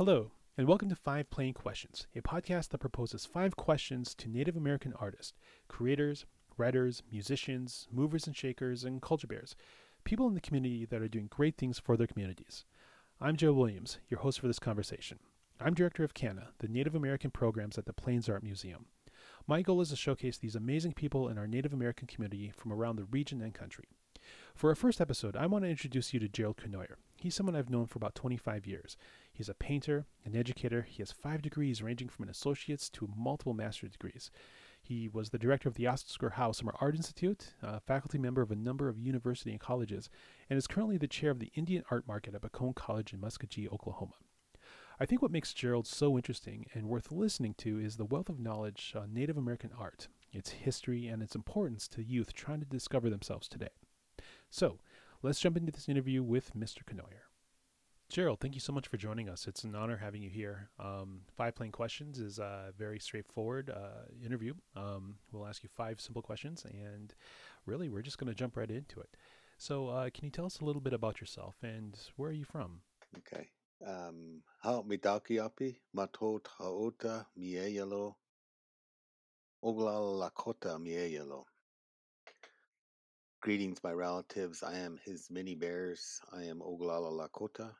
Hello, and welcome to Five Plain Questions, a podcast that proposes five questions to Native American artists, creators, writers, musicians, movers and shakers, and culture bears, people in the community that are doing great things for their communities. I'm Joe Williams, your host for this conversation. I'm director of CANA, the Native American programs at the Plains Art Museum. My goal is to showcase these amazing people in our Native American community from around the region and country. For our first episode, I want to introduce you to Gerald Cournoyer. He's someone I've known for about 25 years. He's a painter, an educator. He has five degrees, ranging from an associate's to multiple master's degrees. He was the director of the Oscar Howe Summer Art Institute, a faculty member of a number of university and colleges, and is currently the chair of the Indian Art Market at Bacone College in Muskogee, Oklahoma. I think what makes Gerald so interesting and worth listening to is the wealth of knowledge on Native American art, its history, and its importance to youth trying to discover themselves today. So, let's jump into this interview with Mr. Cournoyer. Gerald, thank you so much for joining us. It's an honor having you here. Um, five plain questions is a very straightforward uh, interview. Um, we'll ask you five simple questions, and really, we're just going to jump right into it. So, uh, can you tell us a little bit about yourself and where are you from? Okay. Um, hao mitaukiapi, matot haota mieyalo, oglala lakota mieyalo. Greetings, my relatives. I am his mini bears. I am Oglala Lakota.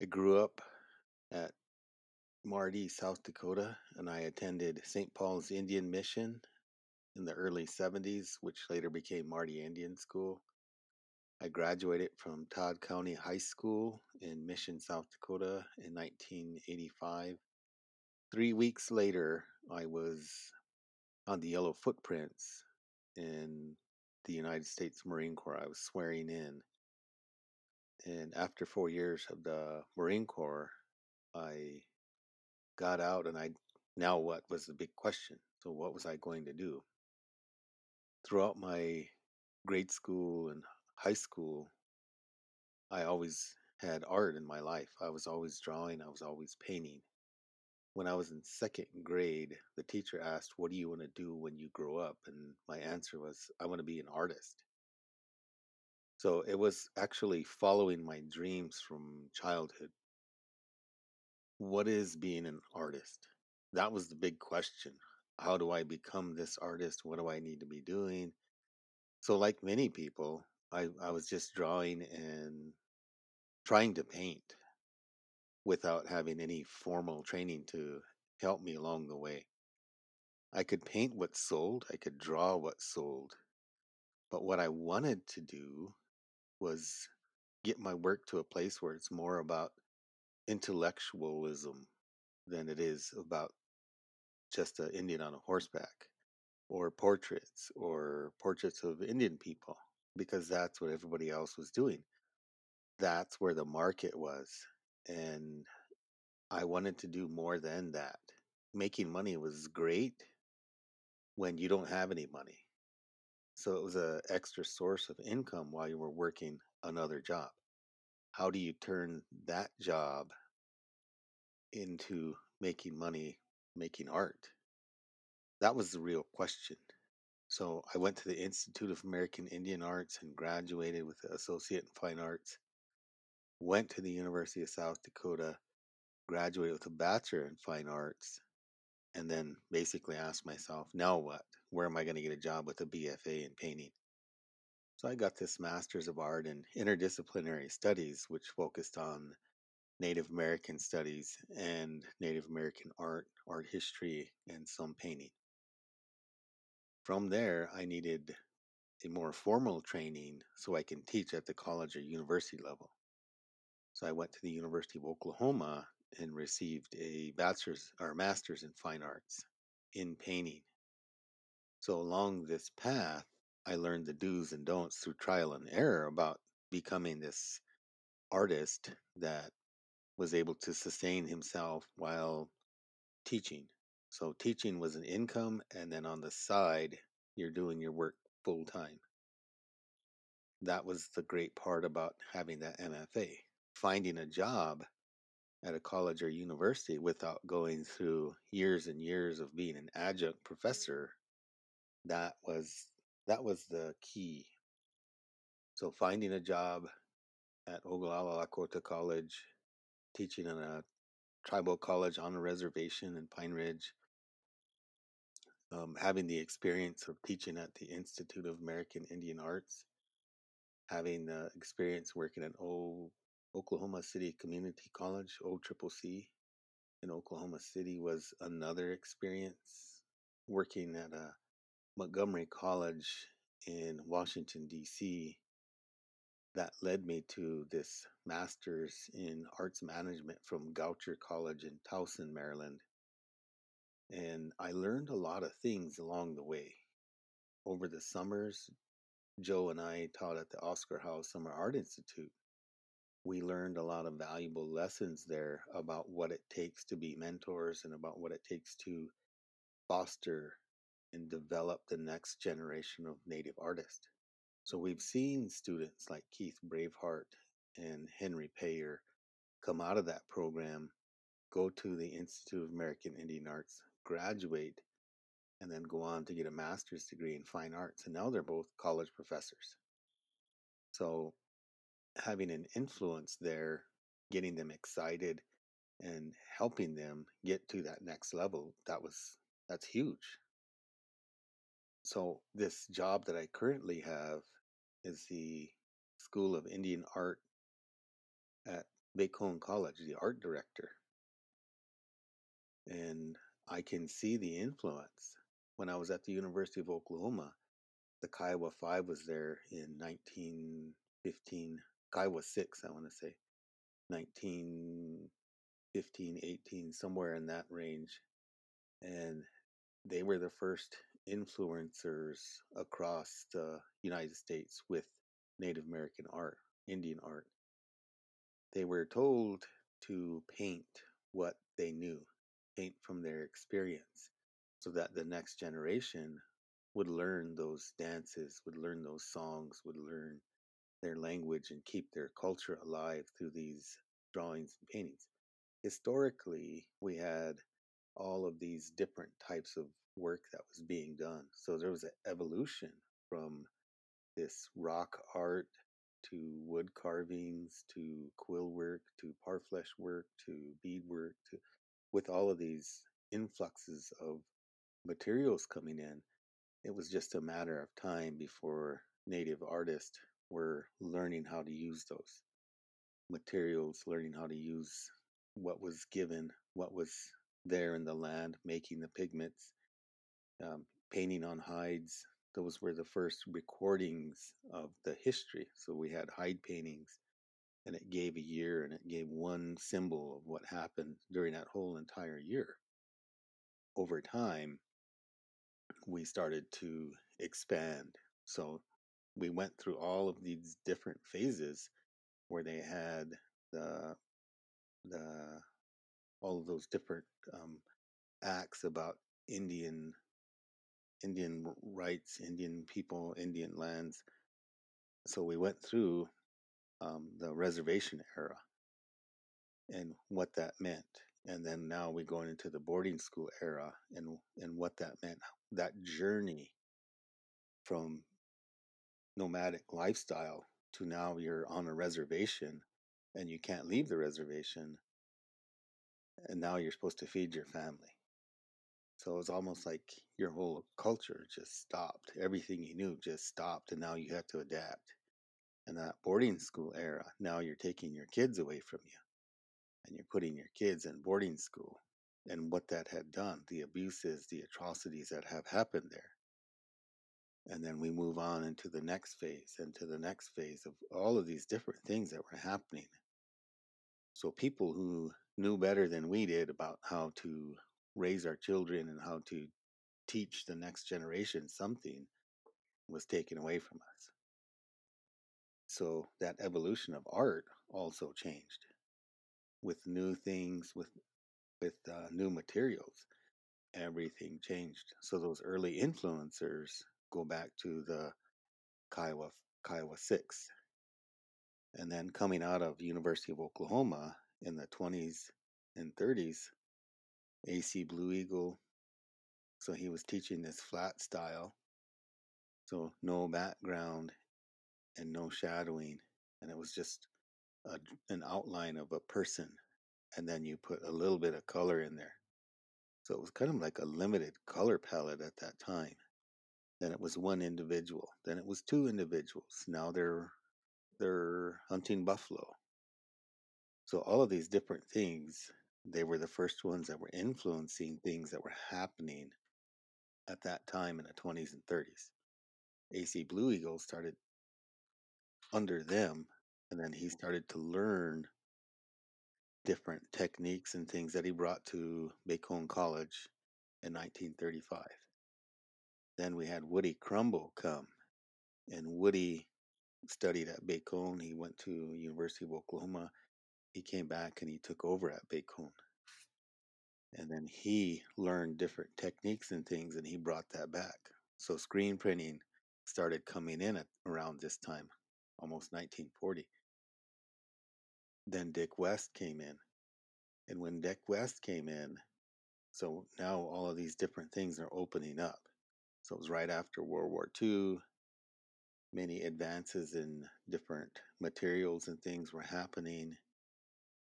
I grew up at Marty, South Dakota, and I attended St. Paul's Indian Mission in the early 70s, which later became Marty Indian School. I graduated from Todd County High School in Mission, South Dakota in 1985. Three weeks later, I was on the Yellow Footprints in the United States Marine Corps. I was swearing in and after four years of the Marine Corps, I got out and I now what was the big question. So, what was I going to do? Throughout my grade school and high school, I always had art in my life. I was always drawing, I was always painting. When I was in second grade, the teacher asked, What do you want to do when you grow up? And my answer was, I want to be an artist. So it was actually following my dreams from childhood. What is being an artist? That was the big question. How do I become this artist? What do I need to be doing? So, like many people, I, I was just drawing and trying to paint without having any formal training to help me along the way. I could paint what sold, I could draw what sold. But what I wanted to do was get my work to a place where it's more about intellectualism than it is about just an Indian on a horseback or portraits or portraits of Indian people because that's what everybody else was doing. That's where the market was. And I wanted to do more than that. Making money was great when you don't have any money. So it was an extra source of income while you were working another job. How do you turn that job into making money, making art? That was the real question. So I went to the Institute of American Indian Arts and graduated with an associate in fine arts. Went to the University of South Dakota, graduated with a bachelor in fine arts, and then basically asked myself, now what? Where am I going to get a job with a BFA in painting? So I got this Master's of Art in Interdisciplinary Studies, which focused on Native American studies and Native American art, art history, and some painting. From there, I needed a more formal training so I can teach at the college or university level. So I went to the University of Oklahoma and received a bachelor's or master's in fine arts in painting. So along this path, I learned the do's and don'ts through trial and error about becoming this artist that was able to sustain himself while teaching. So teaching was an income, and then on the side, you're doing your work full time. That was the great part about having that MFA. Finding a job at a college or university without going through years and years of being an adjunct professor that was that was the key so finding a job at Oglala Lakota College teaching at a tribal college on a reservation in Pine Ridge, um, having the experience of teaching at the Institute of American Indian Arts, having the experience working at o- Oklahoma City Community College, OCCC, in Oklahoma City was another experience. Working at a Montgomery College in Washington, D.C., that led me to this master's in arts management from Goucher College in Towson, Maryland. And I learned a lot of things along the way. Over the summers, Joe and I taught at the Oscar Howe Summer Art Institute. We learned a lot of valuable lessons there about what it takes to be mentors and about what it takes to foster and develop the next generation of Native artists. So we've seen students like Keith Braveheart and Henry Payer come out of that program, go to the Institute of American Indian Arts, graduate, and then go on to get a master's degree in fine arts. And now they're both college professors. So having an influence there, getting them excited and helping them get to that next level, that was that's huge. So this job that I currently have is the School of Indian Art at Bacone College, the art director. And I can see the influence. When I was at the University of Oklahoma, the Kiowa Five was there in 1915, Kiowa Six, I want to say, 1915, 18, somewhere in that range. And they were the first influencers across the United States with Native American art, Indian art. They were told to paint what they knew, paint from their experience, so that the next generation would learn those dances, would learn those songs, would learn their language and keep their culture alive through these drawings and paintings. Historically, we had all of these different types of work that was being done. So there was an evolution from this rock art to wood carvings to quill work to parfleche work to bead work to with all of these influxes of materials coming in it was just a matter of time before native artists were learning how to use those materials learning how to use what was given what was there in the land making the pigments um, painting on hides. Those were the first recordings of the history. So we had hide paintings, and it gave a year and it gave one symbol of what happened during that whole entire year. Over time, we started to expand. So we went through all of these different phases where they had the the all of those different um, acts about Indian Indian rights, Indian people, Indian lands. So we went through um, the reservation era and what that meant. And then now we're going into the boarding school era and, and what that meant. That journey from nomadic lifestyle to now you're on a reservation and you can't leave the reservation. And now you're supposed to feed your family. So it's almost like your whole culture just stopped. Everything you knew just stopped, and now you have to adapt. And that boarding school era, now you're taking your kids away from you and you're putting your kids in boarding school and what that had done, the abuses, the atrocities that have happened there. And then we move on into the next phase into the next phase of all of these different things that were happening. So people who knew better than we did about how to raise our children and how to teach the next generation something was taken away from us. So that evolution of art also changed with new things, with with uh, new materials. Everything changed. So those early influencers go back to the Kiowa Kiowa Six, and then coming out of University of Oklahoma in the 20s and 30s, Acee Blue Eagle. So he was teaching this flat style, so no background and no shadowing, and it was just a, an outline of a person and then you put a little bit of color in there. So it was kind of like a limited color palette at that time. Then it was one individual. Then it was two individuals. Now they're they're hunting buffalo. So all of these different things, they were the first ones that were influencing things that were happening at that time in the 20s and 30s. Acee Blue Eagle started under them, and then he mm-hmm. started to learn different techniques and things that he brought to Bacone College in 1935. Then we had Woody Crumbo come, and Woody studied at Bacone. He went to University of Oklahoma. He came back and he took over at Bacone. And then he learned different techniques and things, and he brought that back. So screen printing started coming in at around this time, almost 1940. Then Dick West came in. And when Dick West came in, so now all of these different things are opening up. So it was right after World War II. Many advances in different materials and things were happening.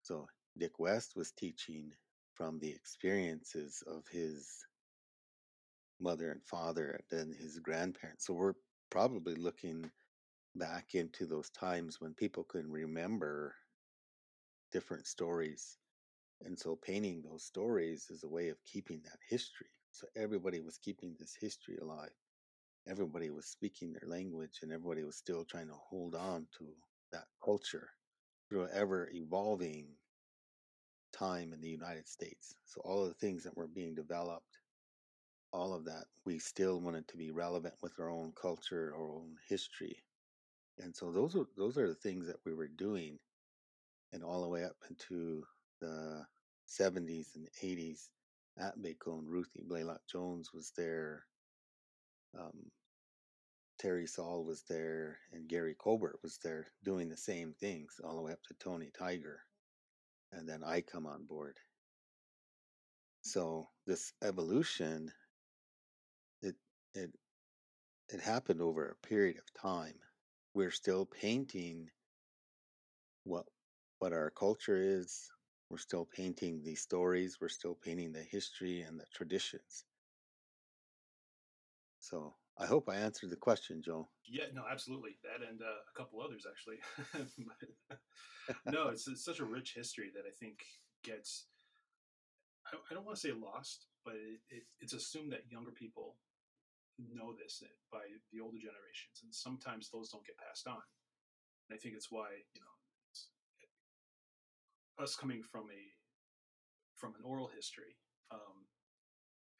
So Dick West was teaching from the experiences of his mother and father and his grandparents. So we're probably looking back into those times when people can remember different stories. And so painting those stories is a way of keeping that history. So everybody was keeping this history alive. Everybody was speaking their language and everybody was still trying to hold on to that culture through ever evolving time in the United States. So all of the things that were being developed, all of that, we still wanted to be relevant with our own culture, our own history. And so those are those are the things that we were doing and all the way up into the 70s and 80s at Bacone. Ruthie Blalock Jones was there. Um, Terry Saul was there, and Gary Colbert was there doing the same things all the way up to Tony Tiger. And then I come on board. So this evolution, it it it happened over a period of time. We're still painting what what our culture is. We're still painting the stories. We're still painting the history and the traditions. So I hope I answered the question, Joe. Yeah, no, absolutely. That and uh, a couple others actually. no, it's, it's, such a rich history that I think gets. I, I don't want to say lost, but it, it, it's assumed that younger people know this eh, by the older generations, and sometimes those don't get passed on. And I think it's why you know us coming from a from an oral history, um,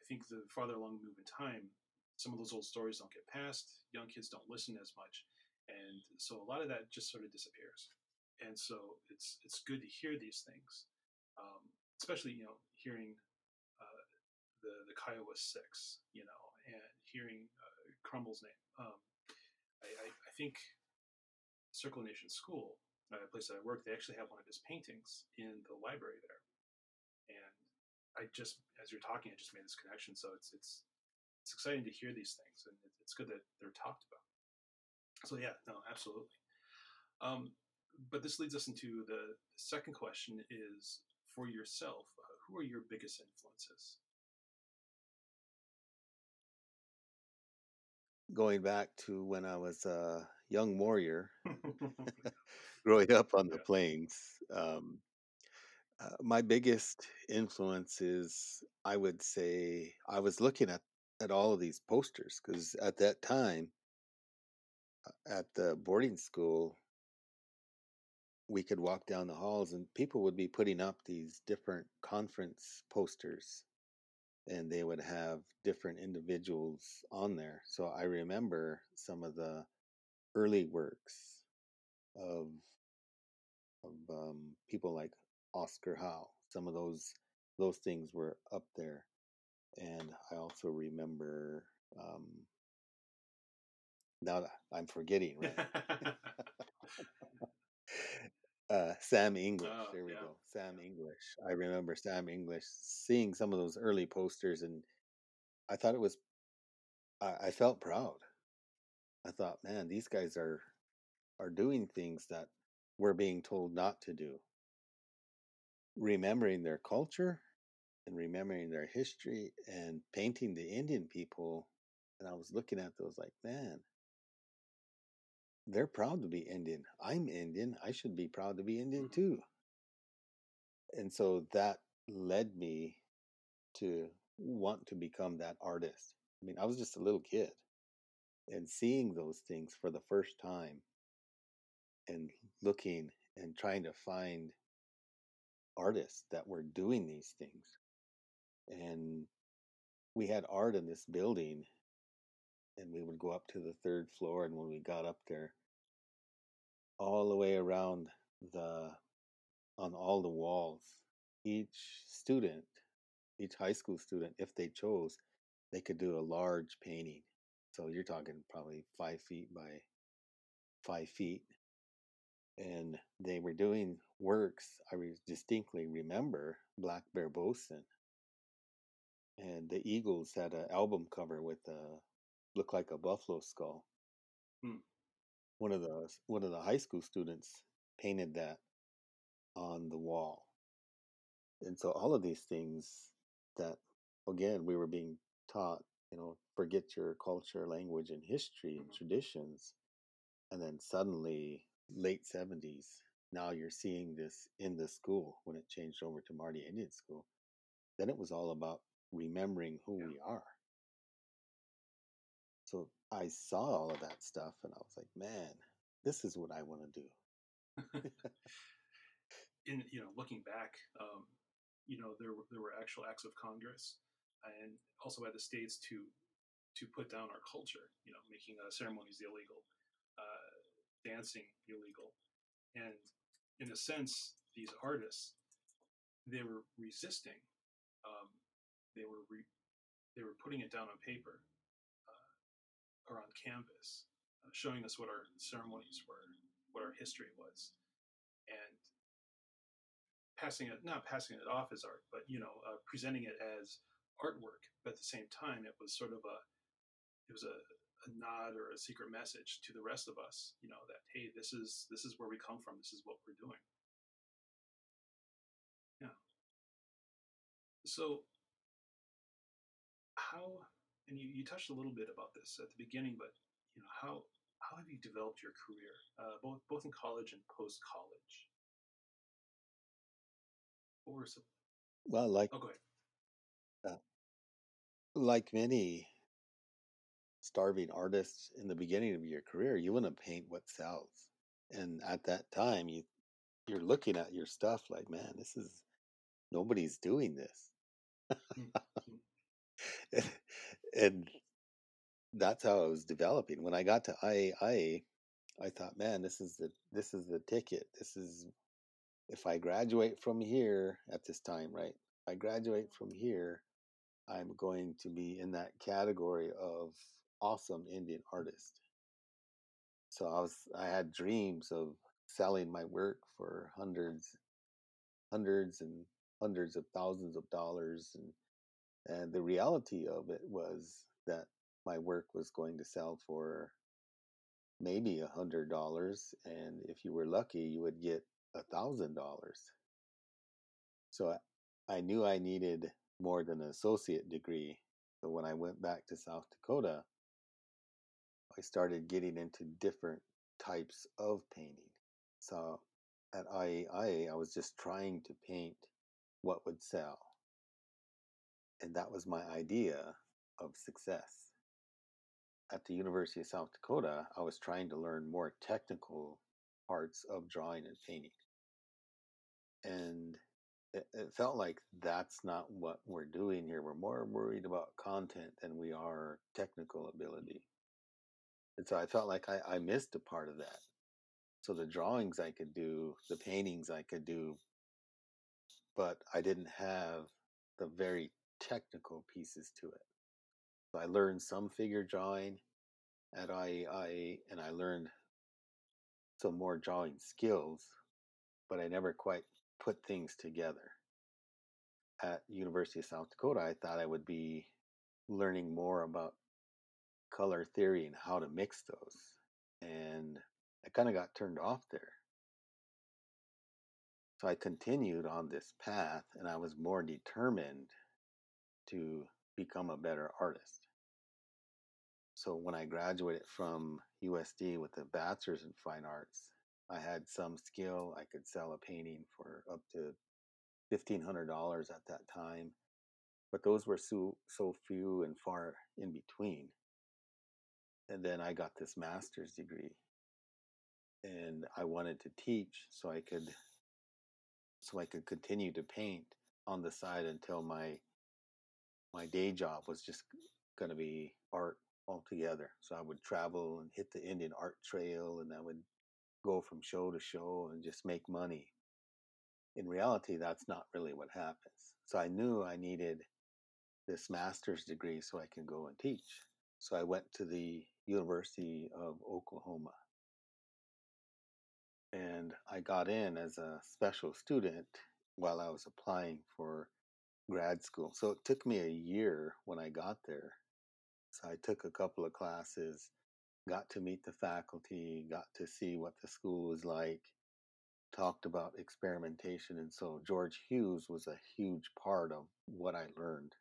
I think the farther along we move in time, some of those old stories don't get passed. Young kids don't listen as much, and so a lot of that just sort of disappears. And so it's it's good to hear these things, um, especially you know hearing uh, the the Kiowa Six, you know, and hearing uh, Crumbo's name. Um, I, I, I think Circle Nation School uh, place that I work, they actually have one of his paintings in the library there. And I just, as you're talking, I just made this connection. So it's it's it's exciting to hear these things, and it's good that they're talked about. So yeah, no, absolutely. Um, but this leads us into the, second question: is for yourself, uh, who are your biggest influences? Going back to when I was a young warrior, growing up on the Yeah. plains, um, uh, my biggest influence is, I would say, I was looking at at all of these posters because at that time, at the boarding school, we could walk down the halls and people would be putting up these different conference posters and they would have different individuals on there. So I remember some of the early works of of um, people like Oscar Howe. Some of those those things were up there, and I also remember. Um, now I'm forgetting, right? uh, Sam English. Oh, there we yeah, go. Sam. English. I remember Sam English seeing some of those early posters, and I thought it was. I, I felt proud. I thought, man, these guys are are doing things that we're being told not to do. remembering their culture and remembering their history and painting the Indian people. And I was looking at those like, man, they're proud to be Indian. I'm Indian. I should be proud to be Indian mm-hmm. too. And so that led me to want to become that artist. I mean, I was just a little kid and seeing those things for the first time and looking and trying to find artists that were doing these things. And we had art in this building and we would go up to the third floor and when we got up there all the way around the on all the walls each student each high school student if they chose they could do a large painting. So you're talking probably five feet by five feet. And they were doing works i distinctly remember black bear bosun and the eagles had an album cover with a looked like a buffalo skull Hmm. one of the one of the high school students painted that on the wall and so all of these things that again we were being taught you know forget your culture language and history and Mhm. traditions and then suddenly late 70s now you're seeing this in the school when it changed over to marty indian school then it was all about remembering who Yeah. we are. So i saw all of that stuff and i was like man this is what i want to do. In you know looking back um, you know there were there were actual acts of congress and also by the states to to put down our culture you know making uh, ceremonies illegal uh, dancing illegal. And in a sense these artists they were resisting they were re- they were putting it down on paper uh, or on canvas uh, showing us what our ceremonies were what our history was. And passing it not passing it off as art but you know uh, presenting it as artwork but at the same time it was sort of a it was a, a nod or a secret message to the rest of us you know that hey this is this is where we come from this is what we're doing. Yeah. So how and you, you touched a little bit about this at the beginning but you know how how have you developed your career uh, both both in college and post college what were some well like oh ahead. Uh, like many starving artists in the beginning of your career, you want to paint what sells. And at that time, you you're looking at your stuff like, man, this is nobody's doing this, hmm, hmm. And that's how I was developing. When I got to IAIA, I thought, man, this is the this is the ticket. This is if I graduate from here at this time, right? If I graduate from here, I'm going to be in that category of awesome Indian artist. So I was I had dreams of selling my work for hundreds hundreds and hundreds of thousands of dollars and and the reality of it was that my work was going to sell for maybe a hundred dollars and if you were lucky you would get a thousand dollars so I, I knew i needed more than an associate degree so when i went back to south dakota i started getting into different types of painting so at IAIA, I was just trying to paint what would sell. And that was my idea of success. At the University of South Dakota, I was trying to learn more technical parts of drawing and painting. And it, it felt like that's not what we're doing here. We're more worried about content than we are technical ability. And so I felt like I, I missed a part of that. So the drawings I could do, the paintings I could do, but I didn't have the very technical pieces to it. I learned some figure drawing at IAIA and I learned some more drawing skills, but I never quite put things together. At University of South Dakota, I thought I would be learning more about color theory and how to mix those. And I kind of got turned off there. So I continued on this path and I was more determined to become a better artist. So when I graduated from USD with a bachelor's in fine arts, I had some skill. I could sell a painting for up to $1,500 at that time, but those were so, so few and far in between. And then I got this master's degree and I wanted to teach so I could so I could continue to paint on the side until my my day job was just going to be art altogether. So I would travel and hit the Indian art trail and I would go from show to show and just make money. In reality, that's not really what happens. So I knew I needed this master's degree so I can go and teach. So I went to the University of Oklahoma and I got in as a special student while I was applying for grad school. So it took me a year when I got there. So I took a couple of classes, got to meet the faculty, got to see what the school was like, talked about experimentation. And so George Hughes was a huge part of what I learned.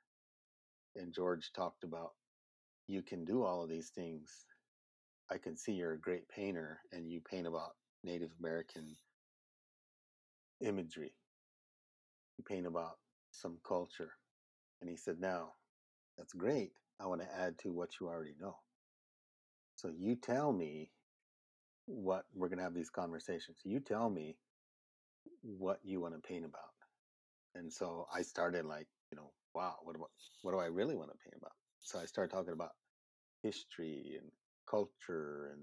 And George talked about you can do all of these things. I can see you're a great painter and you paint about Native American imagery. You paint about some culture. And he said, Now, that's great. I want to add to what you already know. So you tell me what we're going to have these conversations. You tell me what you want to paint about. And so I started like, you know, wow, what about what do I really want to paint about? So I started talking about history and culture and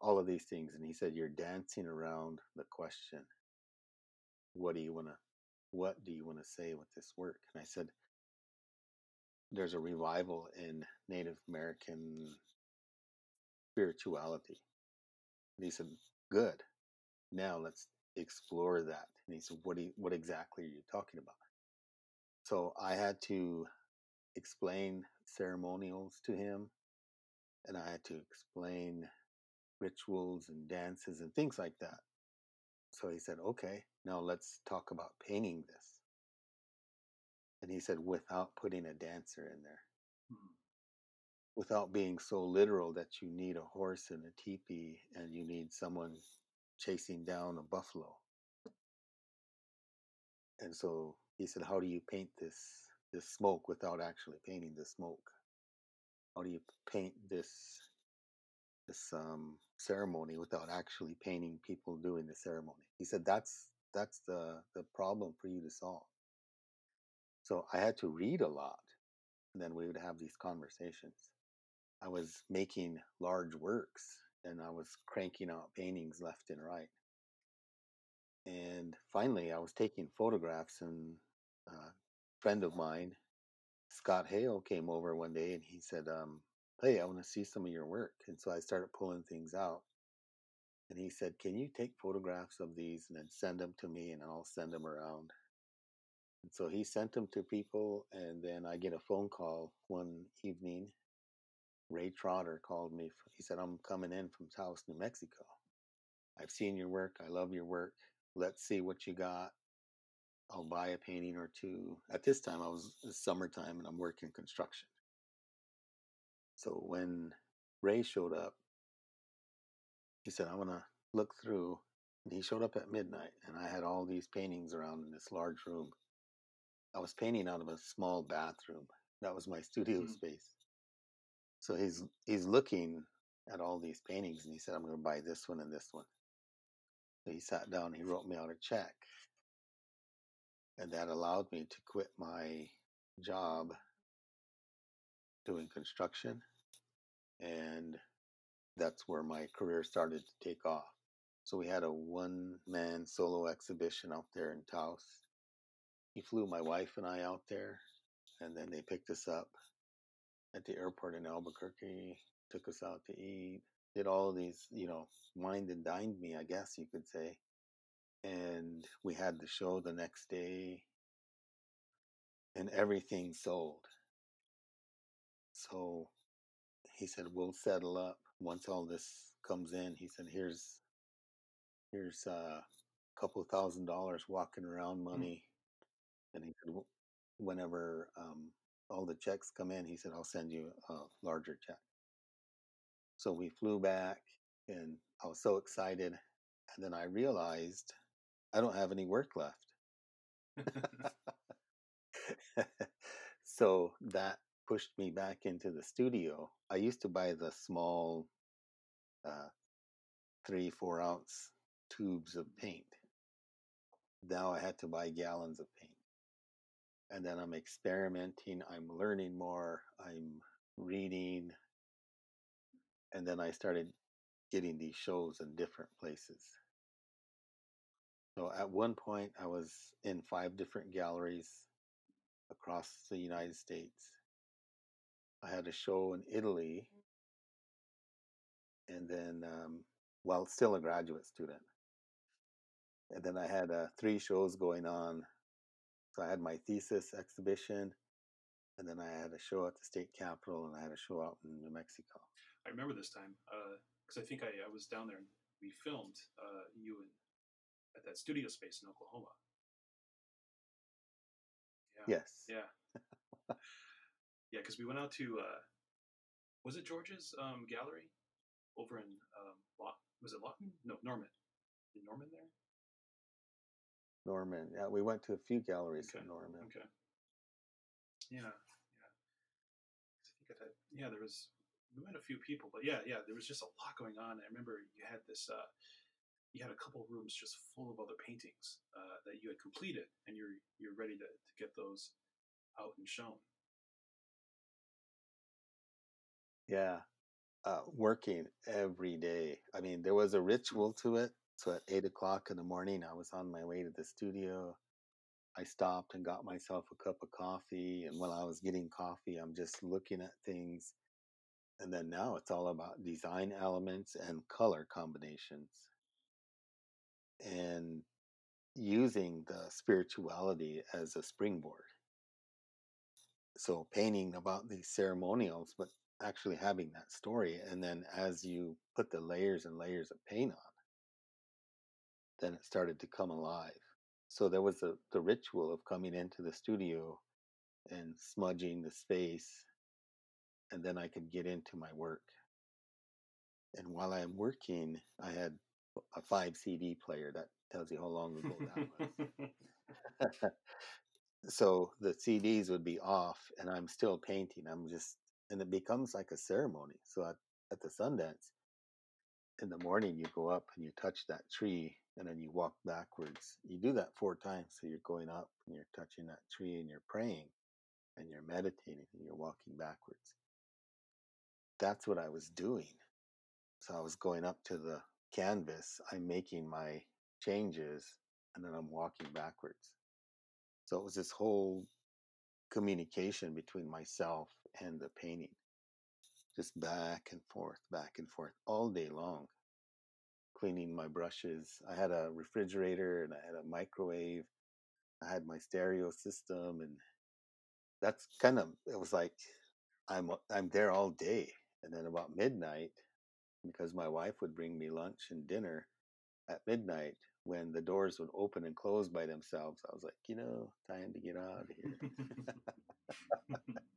all of these things. And he said, You're dancing around the question, what do you want to what do you want to say with this work? And I said, There's a revival in Native American spirituality. And he said, Good. Now let's explore that. And he said, What you, what exactly are you talking about? So I had to explain ceremonials to him and I had to explain rituals and dances and things like that. So he said, okay, now let's talk about painting this. And he said, without putting a dancer in there, mm-hmm. without being so literal that you need a horse and a teepee and you need someone chasing down a buffalo. And so he said, how do you paint this, this smoke without actually painting the smoke? How do you paint this this um, ceremony without actually painting people doing the ceremony. He said that's that's the the problem for you to solve. So I had to read a lot, and then we would have these conversations. I was making large works, and I was cranking out paintings left and right. And finally, I was taking photographs, and a friend of mine, Scott Hale, came over one day, and he said, um, hey, I want to see some of your work. And so I started pulling things out. And he said, Can you take photographs of these and then send them to me and I'll send them around? And so he sent them to people. And then I get a phone call one evening. Ray Trotter called me. He said, I'm coming in from Taos, New Mexico. I've seen your work. I love your work. Let's see what you got. I'll buy a painting or two. At this time, I was summertime and I'm working construction. So when Ray showed up, he said, I want to look through. And he showed up at midnight, and I had all these paintings around in this large room. I was painting out of a small bathroom. That was my studio mm-hmm. space. So he's he's looking at all these paintings, and he said, "I'm going to buy this one and this one." So he sat down. He wrote me out a check, and that allowed me to quit my job doing construction. And that's where my career started to take off. So we had a one man solo exhibition out there in Taos. He flew my wife and I out there, and then they picked us up at the airport in Albuquerque, took us out to eat, did all of these, you know, wined and dined me, I guess you could say. And we had the show the next day, and everything sold. So he said, we'll settle up once all this comes in. He said, here's, here's, uh, a couple thousand dollars walking around Mm. money. And he said, whenever um, all the checks come in, he said, I'll send you a larger check. So we flew back and I was so excited. And then I realized I don't have any work left. so that pushed me back into the studio. I used to buy the small uh, three, four ounce tubes of paint. Now I had to buy gallons of paint. And then I'm experimenting, I'm learning more, I'm reading. And then I started getting these shows in different places. So at one point, I was in five different galleries across the United States. I had a show in Italy, and then, um, well, still a graduate student. And then I had uh, three shows going on. So I had my thesis exhibition, and then I had a show at the state capitol, and I had a show out in New Mexico. I remember this time because I think I, I was down there and we filmed uh, you in, at that studio space in Oklahoma. Yeah. Yes. Yeah. yeah, because we went out to uh, was it George's um, gallery over in um, was it Lawton? No, Norman. In Norman there. Norman. Yeah, we went to a few galleries Okay. in Norman. Okay. Yeah, yeah. I think I had, yeah, there was we met a few people, but yeah, yeah, there was just a lot going on. I remember you had this, uh, you had a couple of rooms just full of other paintings uh, that you had completed, and you're you're ready to, to get those out and shown. Yeah. Uh, working every day. I mean, there was a ritual to it. So at eight o'clock in the morning, I was on my way to the studio. I stopped and got myself a cup of coffee. And while I was getting coffee, I'm just looking at things. And then now it's all about design elements and color combinations and using the spirituality as a springboard. So painting about these ceremonials, but actually having that story. And then as you put the layers and layers of paint on, then it started to come alive. So there was a, the ritual of coming into the studio and smudging the space, and then I could get into my work. And while I'm working, I had a five CD player that tells you how long ago that was. so the CDs would be off, and I'm still painting. I'm just, and it becomes like a ceremony. So at, at the Sundance, in the morning, you go up and you touch that tree, and then you walk backwards. You do that four times. So you're going up and you're touching that tree, and you're praying, and you're meditating, and you're walking backwards. That's what I was doing. So I was going up to the canvas, I'm making my changes, and then I'm walking backwards. So it was this whole communication between myself and the painting, just back and forth, back and forth all day long. Cleaning my brushes. I had a refrigerator and I had a microwave. I had my stereo system, and that's kind of it was like I'm I'm there all day, and then about midnight, because my wife would bring me lunch and dinner at midnight when the doors would open and close by themselves. I was like, you know, time to get out of here.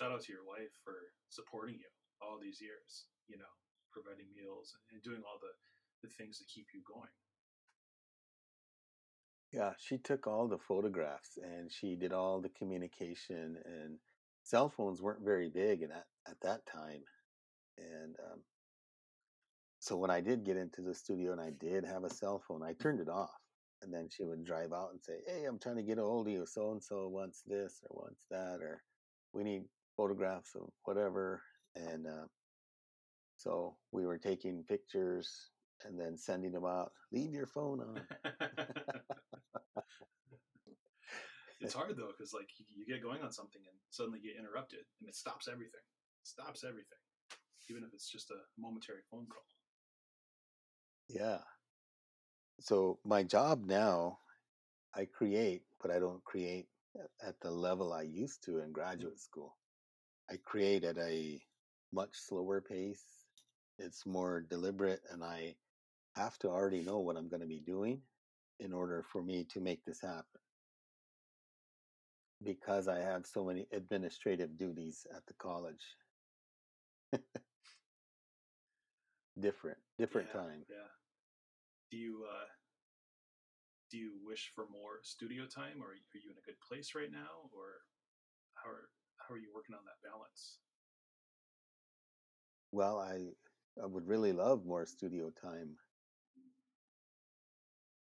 Shout out to your wife for supporting you all these years. You know, providing meals and doing all the the things to keep you going. Yeah, she took all the photographs and she did all the communication and cell phones weren't very big at at that time. And um, so when I did get into the studio and I did have a cell phone, I turned it off. And then she would drive out and say, "Hey, I'm trying to get a hold of you. So and so wants this or wants that, or we need photographs of whatever." And uh, so we were taking pictures and then sending them out. Leave your phone on. it's hard though because like you, you get going on something and suddenly get interrupted and it stops everything stops everything even if it's just a momentary phone call Yeah. So my job now, I create, but I don't create at the level I used to in graduate school. I create at a much slower pace. It's more deliberate, and I have to already know what I'm going to be doing in order for me to make this happen. Because I have so many administrative duties at the college. different, different Yeah, time. yeah. Do you uh, do you wish for more studio time, or are you in a good place right now, or how are how are you working on that balance? Well, I I would really love more studio time.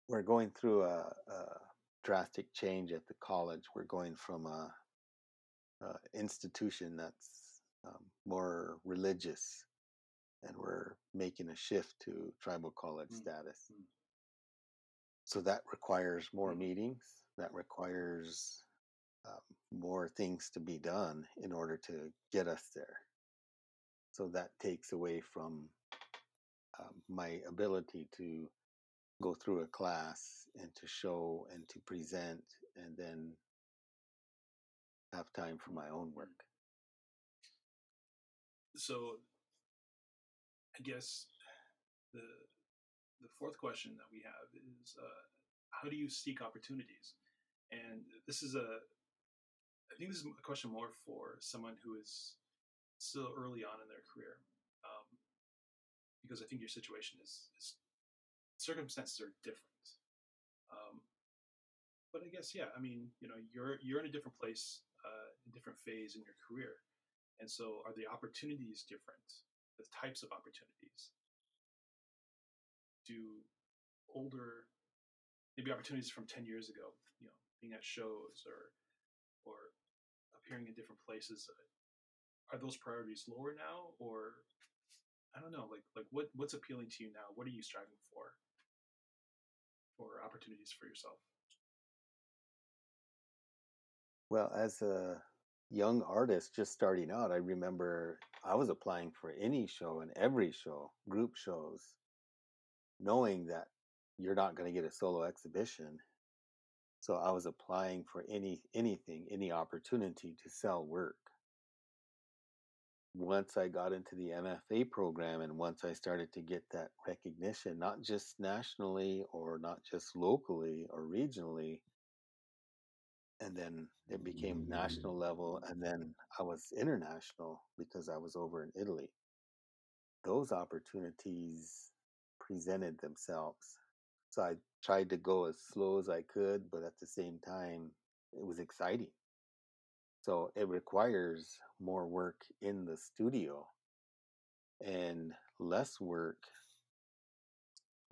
We're going through a, a drastic change at the college. We're going from a, a institution that's um, more religious, and we're making a shift to tribal college Mm, status. mm, So that requires more mm, meetings. That requires um, more things to be done in order to get us there. So that takes away from um, my ability to go through a class and to show and to present and then have time for my own mm. work. So I guess the the fourth question that we have is uh, how do you seek opportunities? And this is a I think this is a question more for someone who is still early on in their career, um, because I think your situation is, is circumstances are different. Um, but I guess yeah, I mean you know you're you're in a different place, uh, a different phase in your career, and so are the opportunities different? The types of opportunities. Do older maybe opportunities from 10 years ago you know being at shows or or appearing in different places are those priorities lower now or i don't know like like what what's appealing to you now? What are you striving for? For opportunities for yourself? Well, as a young artist just starting out, I remember I was applying for any show and every show, group shows, knowing that you're not going to get a solo exhibition. So I was applying for any anything, any opportunity to sell work. Once I got into the MFA program and once I started to get that recognition, not just nationally or not just locally or regionally, and then it became mm. national level and then I was international because I was over in Italy. Those opportunities presented themselves. So I tried to go as slow as I could, but at the same time, it was exciting. So it requires more work in the studio and less work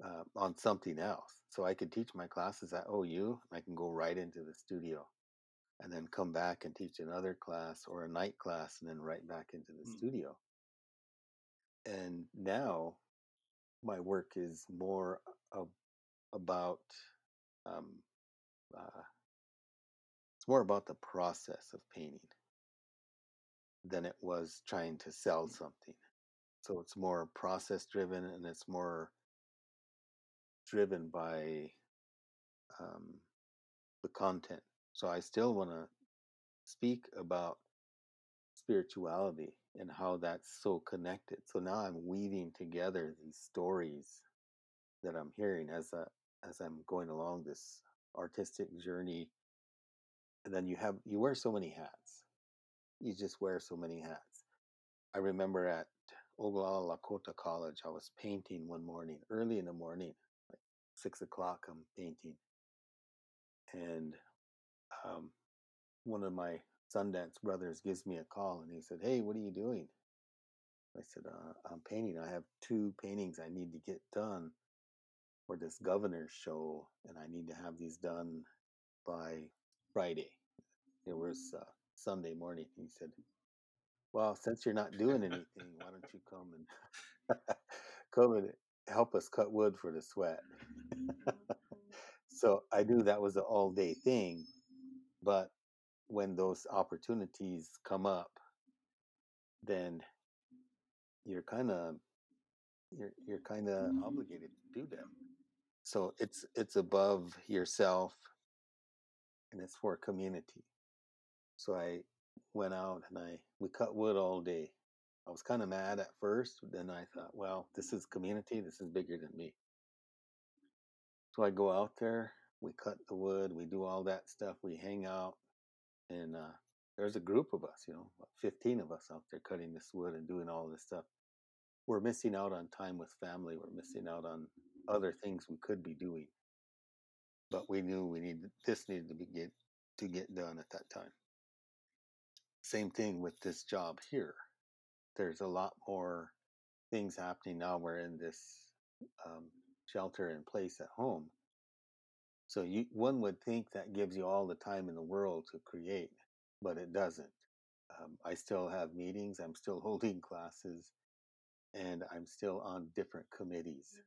uh, on something else. So I could teach my classes at OU, and I can go right into the studio and then come back and teach another class or a night class and then right back into the Hmm. studio. And now my work is more of, about um, uh, it's more about the process of painting than it was trying to sell something. So it's more process driven and it's more driven by um, the content. So I still want to speak about spirituality and how that's so connected. So now I'm weaving together these stories that I'm hearing as a as I'm going along this artistic journey. And then you have you wear so many hats. You just wear so many hats. I remember at Oglala Lakota College, I was painting one morning, early in the morning, like six o'clock. I'm painting, and um, one of my Sundance brothers gives me a call, and he said, "Hey, what are you doing?" I said, uh, "I'm painting. I have two paintings I need to get done for this governor's show, and I need to have these done by Friday." It was uh, Sunday morning. He said, "Well, since you're not doing anything, why don't you come and come and help us cut wood for the sweat?" so I knew that was an all-day thing, but when those opportunities come up, then you're kind of you're you're kind of obligated to do them. So it's it's above yourself and it's for community. So I went out and I we cut wood all day. I was kind of mad at first, but then I thought, well, this is community. This is bigger than me. So I go out there, we cut the wood, we do all that stuff, we hang out, and uh, there's a group of us, you know, 15 of us out there cutting this wood and doing all this stuff. We're missing out on time with family. We're missing out on other things we could be doing. But we knew we needed this needed to be get to get done at that time. Same thing with this job here. There's a lot more things happening now. We're in this um, shelter in place at home. So you, one would think that gives you all the time in the world to create, but it doesn't. Um, I still have meetings. I'm still holding classes, and I'm still on different committees.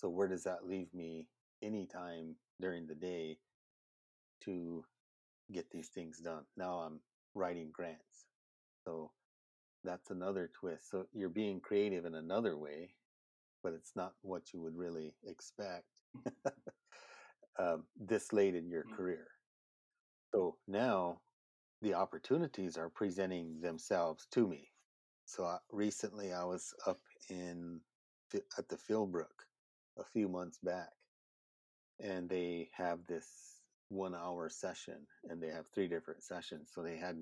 So where does that leave me anytime during the day to get these things done? Now I'm writing grants. So that's another twist. So you're being creative in another way, but it's not what you would really expect um, this late in your Mm. career. So now the opportunities are presenting themselves to me. So I, recently I was up in at the Philbrook a few months back, and they have this one hour session, and they have three different sessions. So they had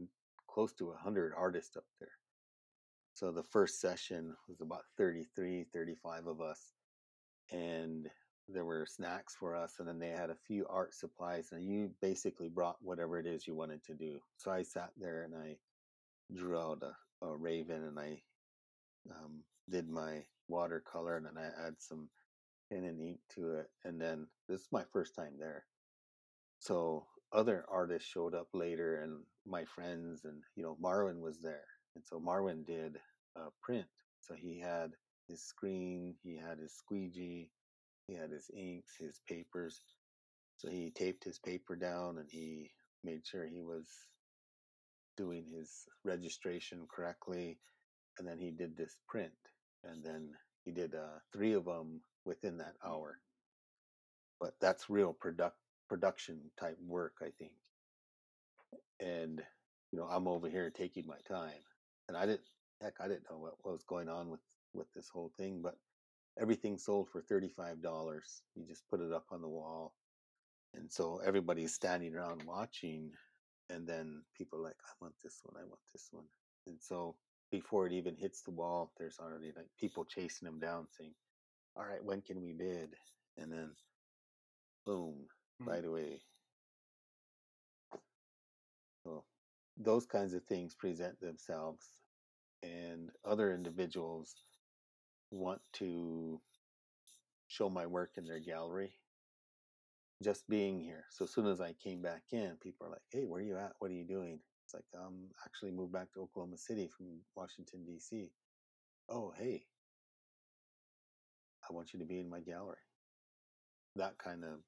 close to 100 artists up there. So the first session was about 33, 35 of us, and there were snacks for us, and then they had a few art supplies, and you basically brought whatever it is you wanted to do. So I sat there and I drew out a, a raven, and I um, did my watercolor, and then I had some pen and ink to it, and then this is my first time there. So other artists showed up later, and my friends, and you know, Marwin was there, and so Marwin did a print. So he had his screen, he had his squeegee, he had his inks, his papers. So he taped his paper down, and he made sure he was doing his registration correctly, and then he did this print, and then he did uh, three of them within that hour. But that's real product production type work, I think. And you know, I'm over here taking my time, and I didn't heck, I didn't know what, what was going on with with this whole thing, but everything sold for thirty five dollars. You just put it up on the wall, and so everybody's standing around watching, and then people are like, I want this one, I want this one, and so before it even hits the wall, there's already like people chasing them down, saying, "All right, when can we bid?" And then, boom, Hmm. right away. So those kinds of things present themselves, and other individuals want to show my work in their gallery. Just being here. So as soon as I came back in, people are like, "Hey, where are you at? What are you doing?" It's like I'm actually moved back to Oklahoma City from Washington D.C. Oh, hey, I want you to be in my gallery. That kind of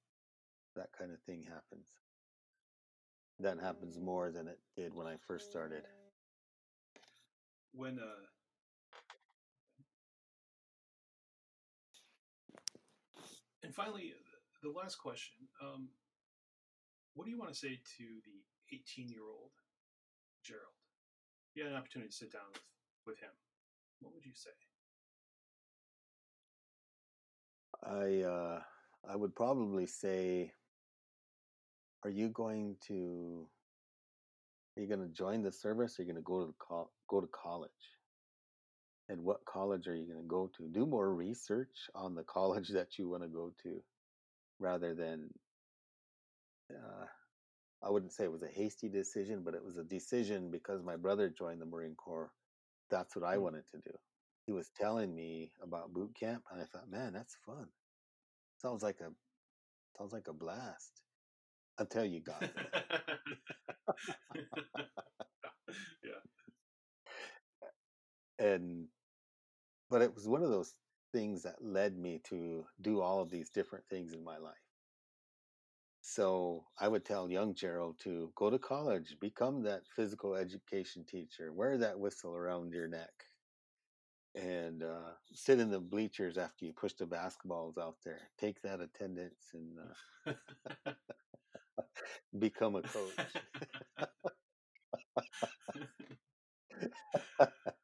that kind of thing happens. That happens more than it did when I first started. when uh and finally the, last question um what do you want to say to the 18 year old gerald you had an opportunity to sit down with with him what would you say I uh, I would probably say, are you going to are you going to join the service? Or are you going to go to the go to college? And what college are you going to go to? Do more research on the college that you want to go to, rather than. Uh, I wouldn't say it was a hasty decision, but it was a decision because my brother joined the Marine Corps. That's what I Mm. wanted to do. He was telling me about boot camp, and I thought, man, that's fun. Sounds like a sounds like a blast. Until you got there. yeah and but it was one of those things that led me to do all of these different things in my life so i would tell young gerald to go to college become that physical education teacher wear that whistle around your neck and uh, sit in the bleachers after you push the basketballs out there. Take that attendance and uh, become a coach.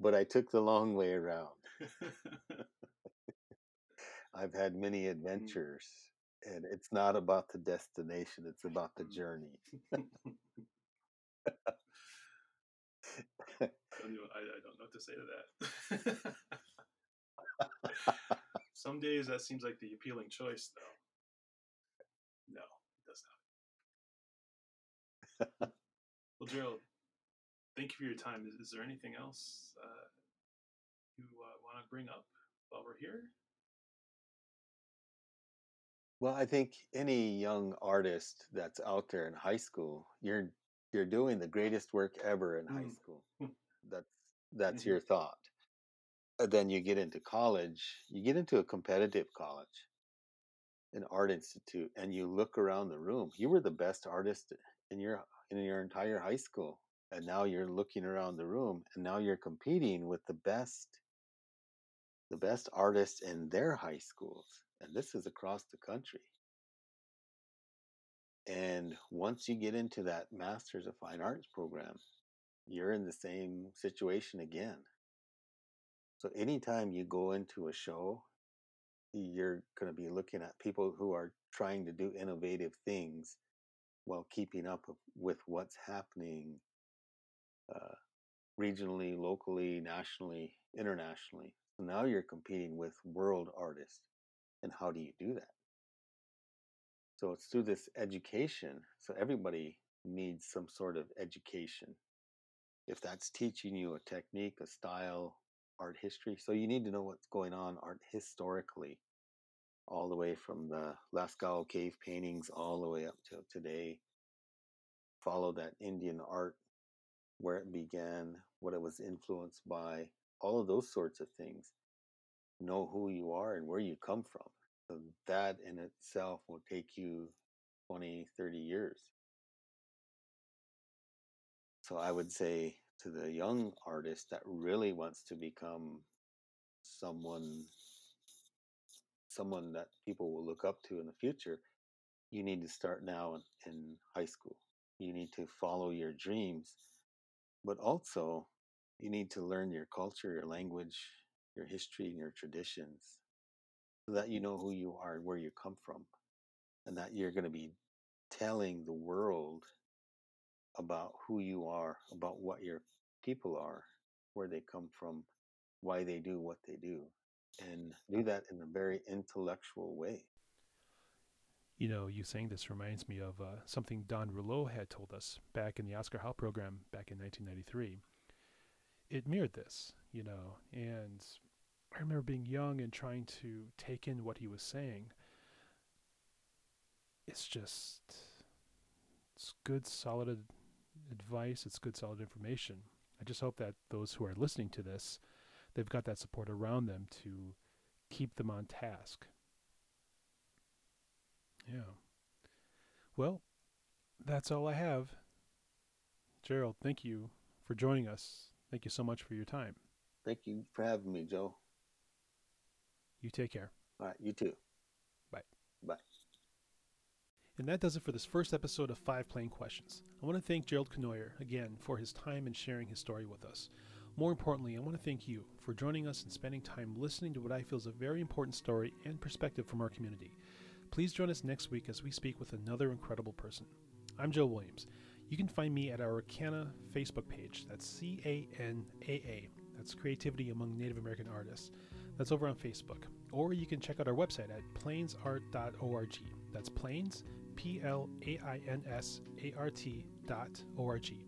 But i took the long way around. I've had many Mm. adventures, and it's not about the destination, it's about the Mm. journey. I don't, I, I don't know what to say to that. Some days that seems like the appealing choice, though. No, it does not. well, Gerald, thank you for your time. Is, is there anything else uh, you uh, want to bring up while we're here? Well, I think any young artist that's out there in high school, you're you're doing the greatest work ever in high Mm. school. That's that's Mhm. your thought. And then you get into college, you get into a competitive college, an art institute, and you look around the room. You were the best artist in your in your entire high school. And now you're looking around the room and now you're competing with the best the best artists in their high schools. And this is across the country. And once you get into that Masters of Fine Arts program, you're in the same situation again. So anytime you go into a show, you're going to be looking at people who are trying to do innovative things while keeping up with- what's happening uh, regionally, locally, nationally, internationally. So now you're competing with world artists. And how do you do that? So it's through this education. So everybody needs some sort of education. If that's teaching you a technique, a style, art history. So you need to know what's going on art historically, all the way from the Lascaux cave paintings all the way up to today. Follow that Indian art, where it began, what it was influenced by, all of those sorts of things. Know who you are and where you come from. So that in itself will take you 20, 30 years. So I would say to the young artist that really wants to become someone someone that people will look up to in the future, you need to start now in, in high school. You need to follow your dreams, but also you need to learn your culture, your language, your history, and your traditions so that you know who you are and where you come from, and that you're going to be telling the world about who you are, about what your people are, where they come from, why they do what they do, and do that in a very intellectual way. You know, you saying this reminds me of uh, something Don Rouleau had told us back in the Oscar Howe program back in 1993. It mirrored this, you know, and I remember being young and trying to take in what he was saying. It's just, it's good, solid advice. It's good, solid information. I just hope that those who are listening to this, they've got that support around them to keep them on task. Yeah. Well, that's all I have. Gerald, thank you for joining us. Thank you so much for your time. Thank you for having me, Joe. You take care. All right, you too. Bye. Bye. And that does it for this first episode of Five Plain Questions. I want to thank Gerald Cournoyer again for his time and sharing his story with us. More importantly, I want to thank you for joining us and spending time listening to what I feel is a very important story and perspective from our community. Please join us next week as we speak with another incredible person. I'm Joe Williams. You can find me at our CANAA Facebook page. That's C A N A A. That's Creativity Among Native American Artists. That's over on Facebook. Or you can check out our website at plainsart.org. That's Plains, P L A I N S A R T dot O R G.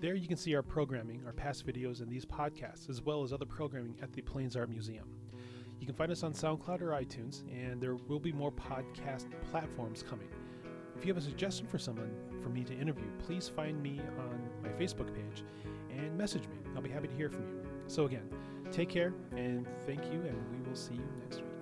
There you can see our programming, our past videos, and these podcasts, as well as other programming at the Plains Art Museum. You can find us on SoundCloud or iTunes, and there will be more podcast platforms coming. If you have a suggestion for someone for me to interview, please find me on my Facebook page and message me. I'll be happy to hear from you. So, again, take care and thank you, and we will see you next week.